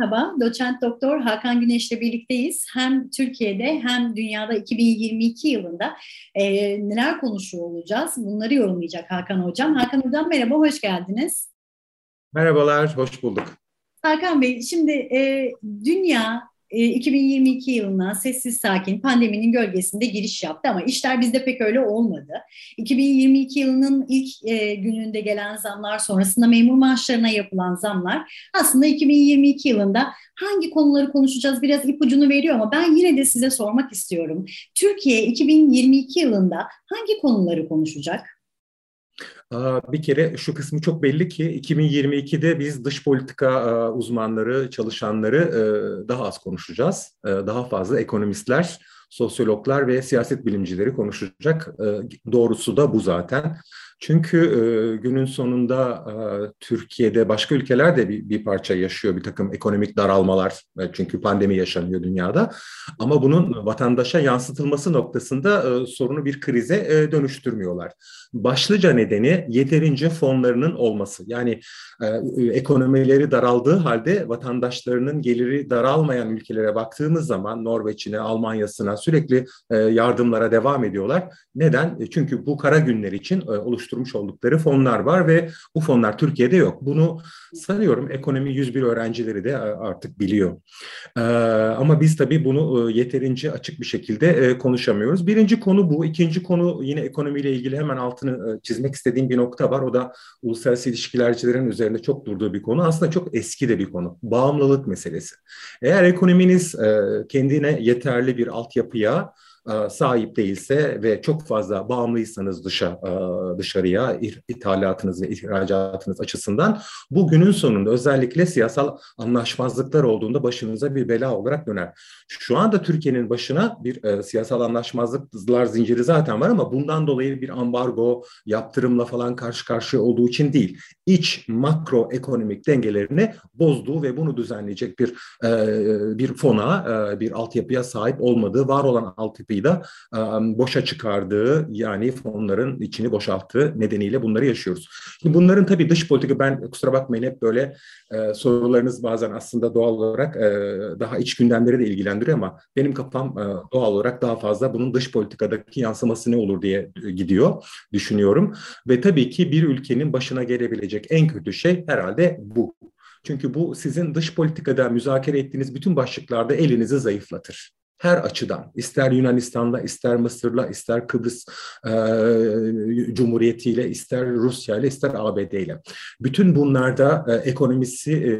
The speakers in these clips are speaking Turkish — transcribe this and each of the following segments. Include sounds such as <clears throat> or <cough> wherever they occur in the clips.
merhaba. Doçent Doktor Hakan Güneş'le birlikteyiz. Hem Türkiye'de hem dünyada 2022 yılında e, neler konuşuyor olacağız? Bunları yorumlayacak Hakan Hocam. Hakan Hocam merhaba, hoş geldiniz. Merhabalar, hoş bulduk. Hakan Bey, şimdi e, dünya 2022 e, yılına sessiz sakin pandeminin gölgesinde giriş yaptı ama işler bizde pek öyle olmadı. 2022 yılının ilk e, gününde gelen zamlar sonrasında memur maaşlarına yapılan zamlar aslında 2022 yılında hangi konuları konuşacağız biraz ipucunu veriyor ama ben yine de size sormak istiyorum. Türkiye 2022 yılında hangi konuları konuşacak? Bir kere şu kısmı çok belli ki 2022'de biz dış politika uzmanları, çalışanları daha az konuşacağız. Daha fazla ekonomistler, sosyologlar ve siyaset bilimcileri konuşacak. Doğrusu da bu zaten. Çünkü e, günün sonunda e, Türkiye'de başka ülkeler de bir, bir parça yaşıyor bir takım ekonomik daralmalar e, çünkü pandemi yaşanıyor dünyada ama bunun vatandaşa yansıtılması noktasında e, sorunu bir krize e, dönüştürmüyorlar. Başlıca nedeni yeterince fonlarının olması yani e, ekonomileri daraldığı halde vatandaşlarının geliri daralmayan ülkelere baktığımız zaman Norveç'ine, Almanya'sına sürekli e, yardımlara devam ediyorlar. Neden? E, çünkü bu kara günler için e, oluşturulmuş oluşturmuş oldukları fonlar var ve bu fonlar Türkiye'de yok. Bunu sanıyorum ekonomi 101 öğrencileri de artık biliyor. Ee, ama biz tabii bunu e, yeterince açık bir şekilde e, konuşamıyoruz. Birinci konu bu. İkinci konu yine ekonomiyle ilgili hemen altını e, çizmek istediğim bir nokta var. O da uluslararası ilişkilercilerin üzerinde çok durduğu bir konu. Aslında çok eski de bir konu. Bağımlılık meselesi. Eğer ekonominiz kendine yeterli bir altyapıya sahip değilse ve çok fazla bağımlıysanız dışa e, dışarıya ithalatınız ve ihracatınız açısından bugünün sonunda özellikle siyasal anlaşmazlıklar olduğunda başınıza bir bela olarak döner. Şu anda Türkiye'nin başına bir e, siyasal anlaşmazlıklar zinciri zaten var ama bundan dolayı bir ambargo, yaptırımla falan karşı karşıya olduğu için değil. İç makro ekonomik dengelerini bozduğu ve bunu düzenleyecek bir bir fona, bir altyapıya sahip olmadığı, var olan da boşa çıkardığı yani fonların içini boşalttığı nedeniyle bunları yaşıyoruz. Şimdi bunların tabii dış politika ben kusura bakmayın hep böyle sorularınız bazen aslında doğal olarak daha iç gündemleri de ilgilendiriyor ama benim kafam doğal olarak daha fazla bunun dış politikadaki yansıması ne olur diye gidiyor düşünüyorum ve tabii ki bir ülkenin başına gelebilecek en kötü şey herhalde bu. Çünkü bu sizin dış politikada müzakere ettiğiniz bütün başlıklarda elinizi zayıflatır her açıdan ister Yunanistan'la ister Mısır'la ister Kıbrıs e, Cumhuriyeti ile ister Rusya ile ister ABD ile. Bütün bunlarda e, ekonomisi e,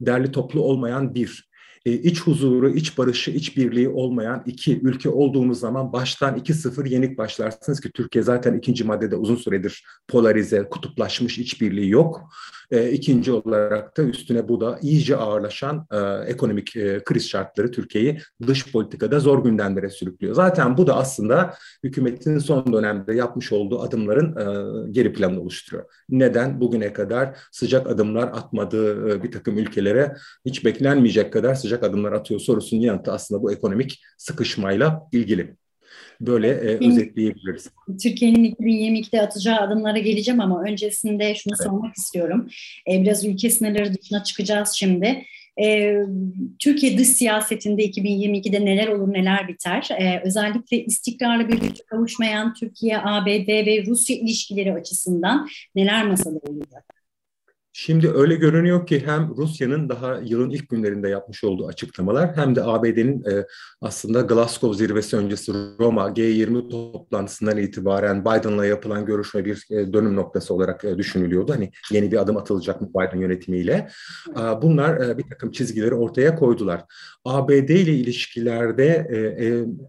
derli toplu olmayan bir e, iç huzuru, iç barışı, iç birliği olmayan iki ülke olduğumuz zaman baştan 2-0 yenik başlarsınız ki Türkiye zaten ikinci maddede uzun süredir polarize, kutuplaşmış işbirliği yok. E, ikinci olarak da üstüne bu da iyice ağırlaşan e, ekonomik e, kriz şartları Türkiye'yi dış politikada zor gündemlere sürüklüyor. Zaten bu da aslında hükümetin son dönemde yapmış olduğu adımların e, geri planını oluşturuyor. Neden? Bugüne kadar sıcak adımlar atmadığı bir takım ülkelere hiç beklenmeyecek kadar sıcak adımlar atıyor sorusunun yanıtı aslında bu ekonomik sıkışmayla ilgili böyle e, özetleyebiliriz. Türkiye'nin 2022'de atacağı adımlara geleceğim ama öncesinde şunu evet. sormak istiyorum. E, biraz ülke sınırları dışına çıkacağız şimdi. E, Türkiye dış siyasetinde 2022'de neler olur neler biter? E, özellikle istikrarlı bir güç kavuşmayan Türkiye, ABD ve Rusya ilişkileri açısından neler masada olacak? Şimdi öyle görünüyor ki hem Rusya'nın daha yılın ilk günlerinde yapmış olduğu açıklamalar hem de ABD'nin e, aslında Glasgow zirvesi öncesi Roma G20 toplantısından itibaren Biden'la yapılan görüşme bir e, dönüm noktası olarak e, düşünülüyordu. Hani yeni bir adım atılacak mı Biden yönetimiyle. Bunlar bir takım çizgileri ortaya koydular. ABD ile ilişkilerde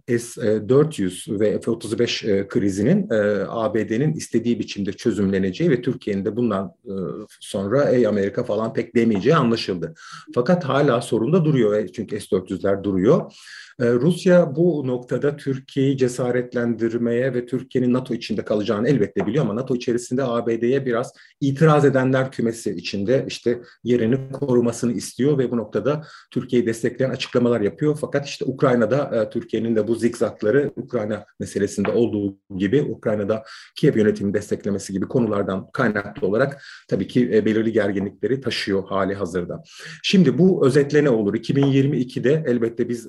e, e, S-400 ve F-35 e, krizinin ABD'nin istediği biçimde çözümleneceği ve Türkiye'nin de bundan sonra sonra ey Amerika falan pek demeyeceği anlaşıldı. Fakat hala sorun da duruyor çünkü S-400'ler duruyor. Rusya bu noktada Türkiye'yi cesaretlendirmeye ve Türkiye'nin NATO içinde kalacağını elbette biliyor ama NATO içerisinde ABD'ye biraz itiraz edenler kümesi içinde işte yerini korumasını istiyor ve bu noktada Türkiye'yi destekleyen açıklamalar yapıyor. Fakat işte Ukrayna'da Türkiye'nin de bu zikzakları Ukrayna meselesinde olduğu gibi Ukrayna'da Kiev yönetimi desteklemesi gibi konulardan kaynaklı olarak tabii ki belirli gerginlikleri taşıyor hali hazırda. Şimdi bu özetle ne olur? 2022'de elbette biz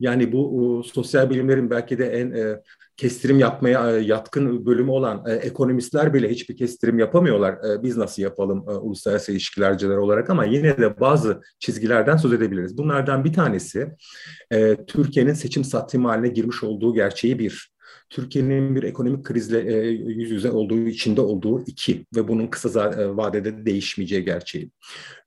yani bu sosyal bilimlerin belki de en kestirim yapmaya yatkın bölümü olan ekonomistler bile hiçbir kestirim yapamıyorlar. biz nasıl yapalım uluslararası ilişkilerciler olarak ama yine de bazı çizgilerden söz edebiliriz. Bunlardan bir tanesi Türkiye'nin seçim satım haline girmiş olduğu gerçeği bir. Türkiye'nin bir ekonomik krizle e, yüz yüze olduğu, içinde olduğu iki ve bunun kısa e, vadede değişmeyeceği gerçeği.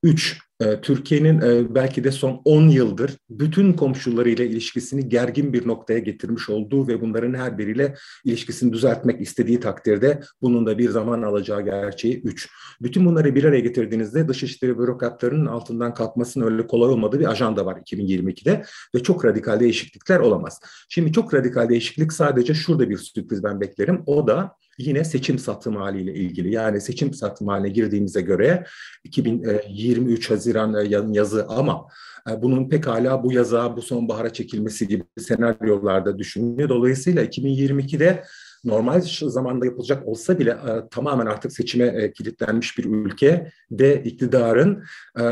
Üç, e, Türkiye'nin e, belki de son 10 yıldır bütün komşularıyla ilişkisini gergin bir noktaya getirmiş olduğu ve bunların her biriyle ilişkisini düzeltmek istediği takdirde bunun da bir zaman alacağı gerçeği 3. Bütün bunları bir araya getirdiğinizde dışişleri bürokratlarının altından kalkmasının öyle kolay olmadığı bir ajanda var 2022'de ve çok radikal değişiklikler olamaz. Şimdi çok radikal değişiklik sadece şurada bir sürpriz ben beklerim. O da yine seçim satım haliyle ilgili. Yani seçim satım haline girdiğimize göre 2023 Haziran e, yazı ama e, bunun pekala bu yaza, bu sonbahara çekilmesi gibi senaryolarda düşünülüyor. Dolayısıyla 2022'de normal zamanda yapılacak olsa bile e, tamamen artık seçime e, kilitlenmiş bir ülke de iktidarın e,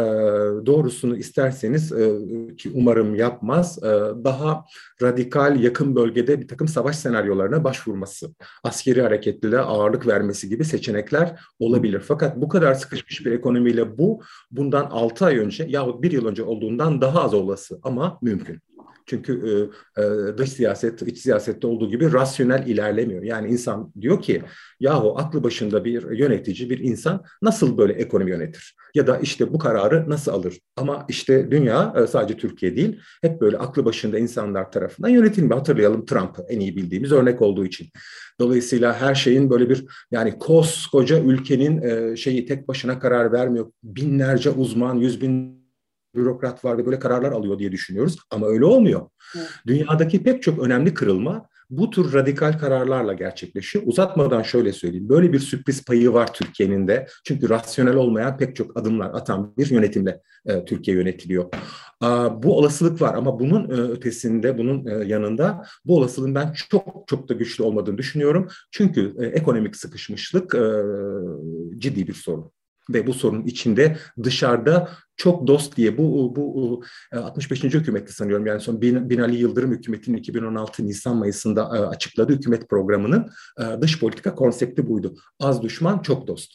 doğrusunu isterseniz e, ki umarım yapmaz e, daha radikal yakın bölgede bir takım savaş senaryolarına başvurması, askeri hareketliliğe ağırlık vermesi gibi seçenekler olabilir. Fakat bu kadar sıkışmış bir ekonomiyle bu bundan 6 ay önce yahut bir yıl önce olduğundan daha az olası ama mümkün. Çünkü e, e, dış siyaset, iç siyasette olduğu gibi rasyonel ilerlemiyor. Yani insan diyor ki yahu aklı başında bir yönetici, bir insan nasıl böyle ekonomi yönetir? Ya da işte bu kararı nasıl alır? Ama işte dünya e, sadece Türkiye değil, hep böyle aklı başında insanlar tarafından yönetilmiyor. Hatırlayalım Trump'ı en iyi bildiğimiz örnek olduğu için. Dolayısıyla her şeyin böyle bir yani koskoca ülkenin e, şeyi tek başına karar vermiyor. Binlerce uzman, yüz bin bürokrat var ve böyle kararlar alıyor diye düşünüyoruz. Ama öyle olmuyor. Evet. Dünyadaki pek çok önemli kırılma bu tür radikal kararlarla gerçekleşiyor. Uzatmadan şöyle söyleyeyim. Böyle bir sürpriz payı var Türkiye'nin de. Çünkü rasyonel olmayan pek çok adımlar atan bir yönetimle e, Türkiye yönetiliyor. E, bu olasılık var ama bunun e, ötesinde, bunun e, yanında bu olasılığın ben çok çok da güçlü olmadığını düşünüyorum. Çünkü e, ekonomik sıkışmışlık e, ciddi bir sorun ve bu sorunun içinde dışarıda çok dost diye bu bu 65. E, hükümette sanıyorum yani son Binali Yıldırım hükümetinin 2016 Nisan Mayıs'ında e, açıkladığı hükümet programının e, dış politika konsepti buydu. Az düşman çok dost.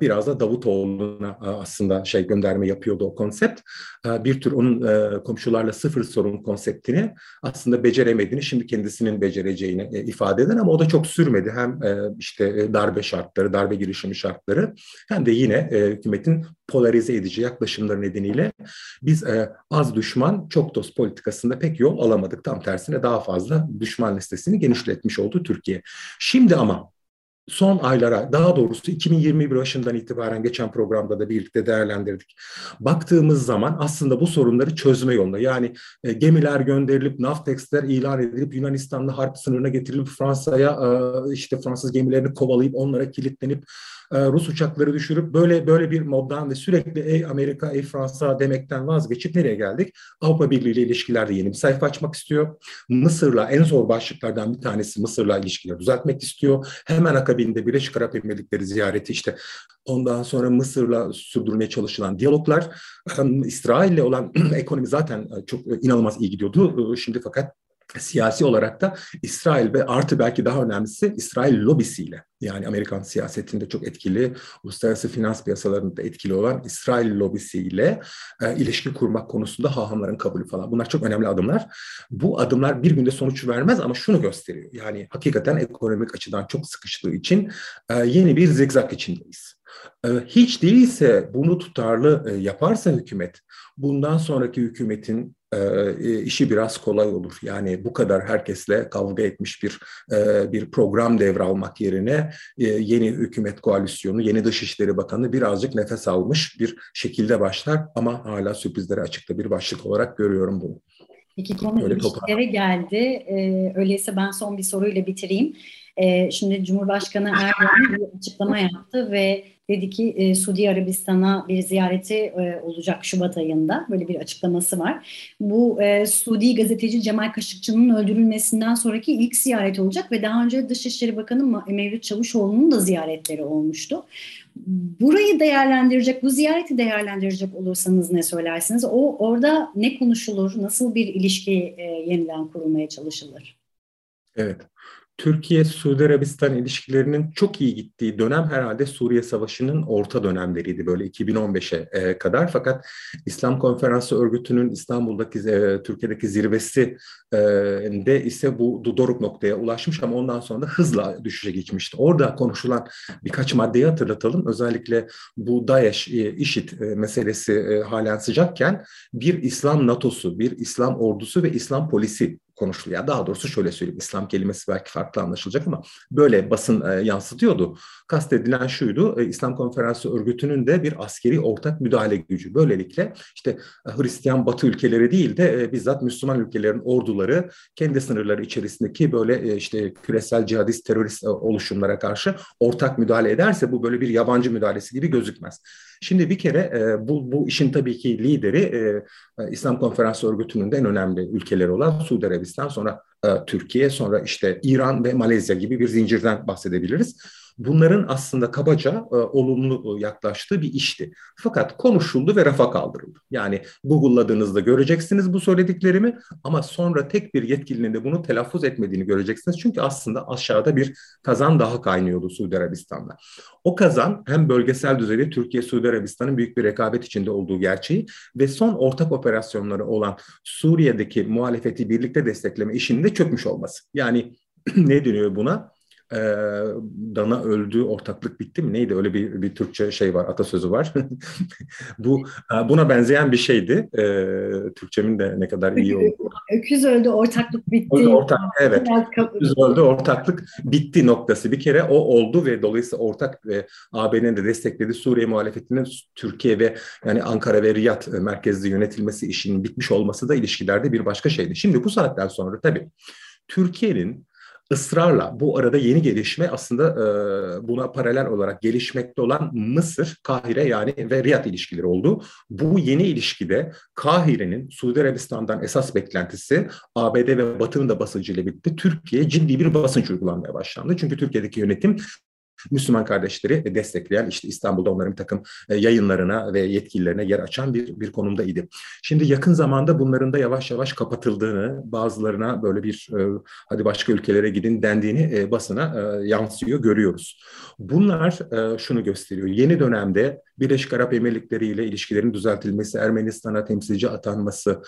Biraz da Davutoğlu'na aslında şey gönderme yapıyordu o konsept. Bir tür onun komşularla sıfır sorun konseptini aslında beceremediğini şimdi kendisinin becereceğini ifade eden ama o da çok sürmedi. Hem işte darbe şartları, darbe girişimi şartları hem de yine hükümetin polarize edici yaklaşımları nedeniyle biz e, az düşman çok dost politikasında pek yol alamadık. Tam tersine daha fazla düşman listesini genişletmiş oldu Türkiye. Şimdi ama son aylara daha doğrusu 2021 başından itibaren geçen programda da birlikte değerlendirdik. Baktığımız zaman aslında bu sorunları çözme yolunda yani e, gemiler gönderilip Naftex'ler ilan edilip Yunanistan'la harp sınırına getirilip Fransa'ya e, işte Fransız gemilerini kovalayıp onlara kilitlenip Rus uçakları düşürüp böyle böyle bir moddan ve sürekli ey Amerika, ey Fransa demekten vazgeçip nereye geldik? Avrupa Birliği ile ilişkilerde yeni bir sayfa açmak istiyor. Mısır'la en zor başlıklardan bir tanesi Mısır'la ilişkileri düzeltmek istiyor. Hemen akabinde Birleşik Arap Emirlikleri ziyareti işte ondan sonra Mısır'la sürdürmeye çalışılan diyaloglar İsrail'le olan <clears throat> ekonomi zaten çok inanılmaz iyi gidiyordu. Şimdi fakat siyasi olarak da İsrail ve artı belki daha önemlisi İsrail lobisiyle yani Amerikan siyasetinde çok etkili, uluslararası finans piyasalarında etkili olan İsrail lobisiyle e, ilişki kurmak konusunda hahamların kabulü falan. Bunlar çok önemli adımlar. Bu adımlar bir günde sonuç vermez ama şunu gösteriyor. Yani hakikaten ekonomik açıdan çok sıkıştığı için e, yeni bir zigzag içindeyiz. E, hiç değilse bunu tutarlı e, yaparsa hükümet, bundan sonraki hükümetin e, işi biraz kolay olur. Yani bu kadar herkesle kavga etmiş bir e, bir program devralmak yerine e, yeni hükümet koalisyonu, yeni Dışişleri Bakanı birazcık nefes almış bir şekilde başlar ama hala sürprizlere açıkta bir başlık olarak görüyorum bunu. Peki konu ilişkilere geldi. Ee, öyleyse ben son bir soruyla bitireyim. Ee, şimdi Cumhurbaşkanı Erdoğan bir açıklama yaptı ve dedi ki e, Suudi Arabistan'a bir ziyareti e, olacak Şubat ayında. Böyle bir açıklaması var. Bu e, Suudi gazeteci Cemal Kaşıkçı'nın öldürülmesinden sonraki ilk ziyaret olacak ve daha önce Dışişleri Bakanı Mevlüt Çavuşoğlu'nun da ziyaretleri olmuştu. Burayı değerlendirecek, bu ziyareti değerlendirecek olursanız ne söylersiniz? O orada ne konuşulur, nasıl bir ilişki e, yeniden kurulmaya çalışılır? Evet. Türkiye-Suudi Arabistan ilişkilerinin çok iyi gittiği dönem herhalde Suriye Savaşı'nın orta dönemleriydi böyle 2015'e e, kadar. Fakat İslam Konferansı Örgütü'nün İstanbul'daki, e, Türkiye'deki zirvesi e, de ise bu doruk noktaya ulaşmış ama ondan sonra da hızla düşüşe geçmişti. Orada konuşulan birkaç maddeyi hatırlatalım. Özellikle bu DAEŞ, IŞİD meselesi halen sıcakken bir İslam NATO'su, bir İslam ordusu ve İslam polisi konuşuluyor. Daha doğrusu şöyle söyleyeyim, İslam kelimesi belki farklı anlaşılacak ama böyle basın e, yansıtıyordu. Kastedilen şuydu, e, İslam Konferansı Örgütü'nün de bir askeri ortak müdahale gücü. Böylelikle işte e, Hristiyan Batı ülkeleri değil de e, bizzat Müslüman ülkelerin orduları kendi sınırları içerisindeki böyle e, işte küresel cihadist terörist e, oluşumlara karşı ortak müdahale ederse bu böyle bir yabancı müdahalesi gibi gözükmez. Şimdi bir kere e, bu, bu işin tabii ki lideri e, e, İslam Konferansı Örgütü'nün en önemli ülkeleri olan Suudi Arabistan, sonra e, Türkiye, sonra işte İran ve Malezya gibi bir zincirden bahsedebiliriz bunların aslında kabaca e, olumlu yaklaştığı bir işti. Fakat konuşuldu ve rafa kaldırıldı. Yani Google'ladığınızda göreceksiniz bu söylediklerimi ama sonra tek bir yetkilinin de bunu telaffuz etmediğini göreceksiniz. Çünkü aslında aşağıda bir kazan daha kaynıyordu Suudi Arabistan'da. O kazan hem bölgesel düzeyde Türkiye Suudi Arabistan'ın büyük bir rekabet içinde olduğu gerçeği ve son ortak operasyonları olan Suriye'deki muhalefeti birlikte destekleme işinin de çökmüş olması. Yani <clears throat> ne deniyor buna? E, dana öldü, ortaklık bitti mi? Neydi? Öyle bir, bir Türkçe şey var, atasözü var. <laughs> Bu e, buna benzeyen bir şeydi. E, Türkçemin de ne kadar iyi oldu. Öküz öldü, ortaklık bitti. Öldü, ortak, evet. Öküz öldü, ortaklık bitti noktası. Bir kere o oldu ve dolayısıyla ortak ve AB'nin de desteklediği Suriye muhalefetinin Türkiye ve yani Ankara ve Riyad merkezli yönetilmesi işinin bitmiş olması da ilişkilerde bir başka şeydi. Şimdi bu saatten sonra tabii Türkiye'nin ısrarla bu arada yeni gelişme aslında e, buna paralel olarak gelişmekte olan Mısır, Kahire yani ve Riyad ilişkileri oldu. Bu yeni ilişkide Kahire'nin Suudi Arabistan'dan esas beklentisi ABD ve Batı'nın da basıncıyla birlikte Türkiye'ye ciddi bir basınç uygulanmaya başlandı. Çünkü Türkiye'deki yönetim Müslüman kardeşleri destekleyen işte İstanbul'da onların bir takım e, yayınlarına ve yetkililerine yer açan bir, bir konumdaydı. Şimdi yakın zamanda bunların da yavaş yavaş kapatıldığını, bazılarına böyle bir e, hadi başka ülkelere gidin dendiğini e, basına yansıyor, görüyoruz. Bunlar şunu gösteriyor. Yeni dönemde Birleşik Arap Emirlikleri ile ilişkilerin düzeltilmesi, Ermenistan'a temsilci atanması,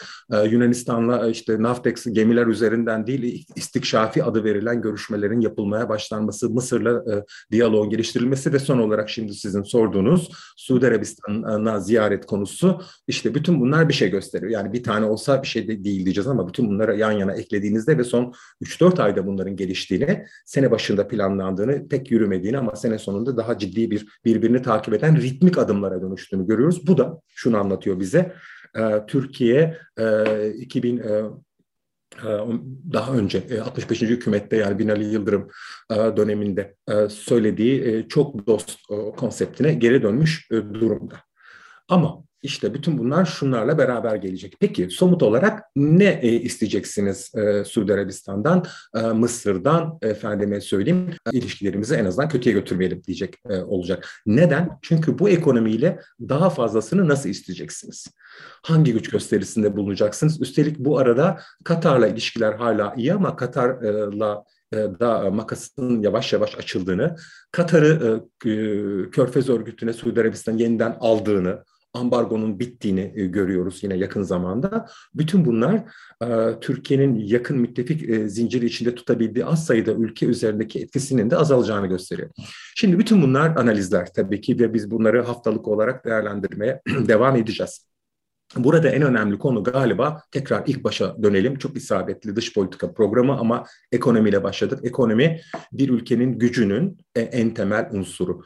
Yunanistan'la işte Naftex gemiler üzerinden değil istikşafi adı verilen görüşmelerin yapılmaya başlanması, Mısır'la diyaloğun geliştirilmesi ve son olarak şimdi sizin sorduğunuz Suudi Arabistan'a ziyaret konusu işte bütün bunlar bir şey gösteriyor. Yani bir tane olsa bir şey de değil diyeceğiz ama bütün bunları yan yana eklediğinizde ve son 3-4 ayda bunların geliştiğini, sene başında planlandığını, pek yürümediğini ama sene sonunda daha ciddi bir birbirini takip eden ritmik adımlara dönüştüğünü görüyoruz. Bu da şunu anlatıyor bize. Türkiye 2000 ee, daha önce 65. E, hükümette yani Binali Yıldırım e, döneminde e, söylediği çok dost konseptine geri dönmüş durumda. Ama işte bütün bunlar şunlarla beraber gelecek. Peki somut olarak ne isteyeceksiniz Suudi Arabistan'dan, Mısır'dan efendime söyleyeyim ilişkilerimizi en azından kötüye götürmeyelim diyecek olacak. Neden? Çünkü bu ekonomiyle daha fazlasını nasıl isteyeceksiniz? hangi güç gösterisinde bulunacaksınız? Üstelik bu arada Katar'la ilişkiler hala iyi ama Katar'la e, da makasının yavaş yavaş açıldığını, Katar'ı e, Körfez örgütüne Suudi Arabistan yeniden aldığını, ambargonun bittiğini e, görüyoruz yine yakın zamanda. Bütün bunlar Türkiye'nin yakın müttefik zinciri içinde tutabildiği az sayıda ülke üzerindeki etkisinin de azalacağını gösteriyor. Şimdi bütün bunlar analizler tabii ki ve biz bunları haftalık olarak değerlendirmeye <clears throat> devam edeceğiz. Burada en önemli konu galiba tekrar ilk başa dönelim. Çok isabetli dış politika programı ama ekonomiyle başladık. Ekonomi bir ülkenin gücünün en temel unsuru.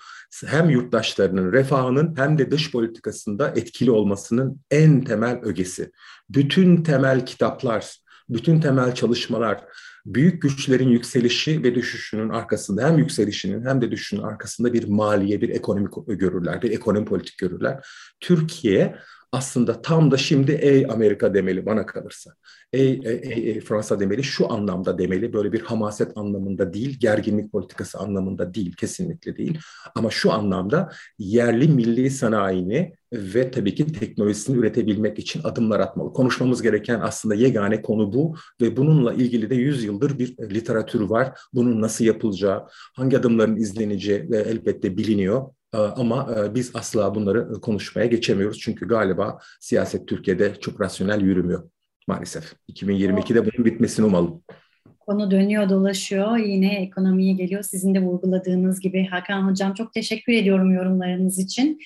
Hem yurttaşlarının refahının hem de dış politikasında etkili olmasının en temel ögesi. Bütün temel kitaplar, bütün temel çalışmalar büyük güçlerin yükselişi ve düşüşünün arkasında hem yükselişinin hem de düşüşünün arkasında bir maliye, bir ekonomik görürler, bir ekonomi politik görürler. Türkiye aslında tam da şimdi ey Amerika demeli bana kalırsa. Ey, ey, ey Fransa demeli şu anlamda demeli böyle bir hamaset anlamında değil, gerginlik politikası anlamında değil, kesinlikle değil. Ama şu anlamda yerli milli sanayini ve tabii ki teknolojisini üretebilmek için adımlar atmalı. Konuşmamız gereken aslında yegane konu bu ve bununla ilgili de 100 yıldır bir literatür var. Bunun nasıl yapılacağı, hangi adımların izleneceği elbette biliniyor. Ee, ama e, biz asla bunları konuşmaya geçemiyoruz. Çünkü galiba siyaset Türkiye'de çok rasyonel yürümüyor maalesef. 2022'de bunun bitmesini umalım. Konu dönüyor dolaşıyor yine ekonomiye geliyor. Sizin de vurguladığınız gibi Hakan Hocam çok teşekkür ediyorum yorumlarınız için.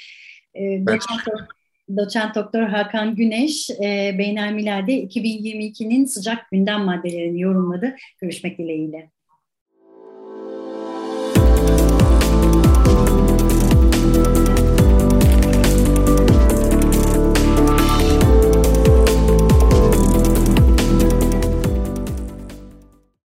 Ee, doçent, doçent Doktor Hakan Güneş e, Beynelmiler'de 2022'nin sıcak gündem maddelerini yorumladı. Görüşmek dileğiyle.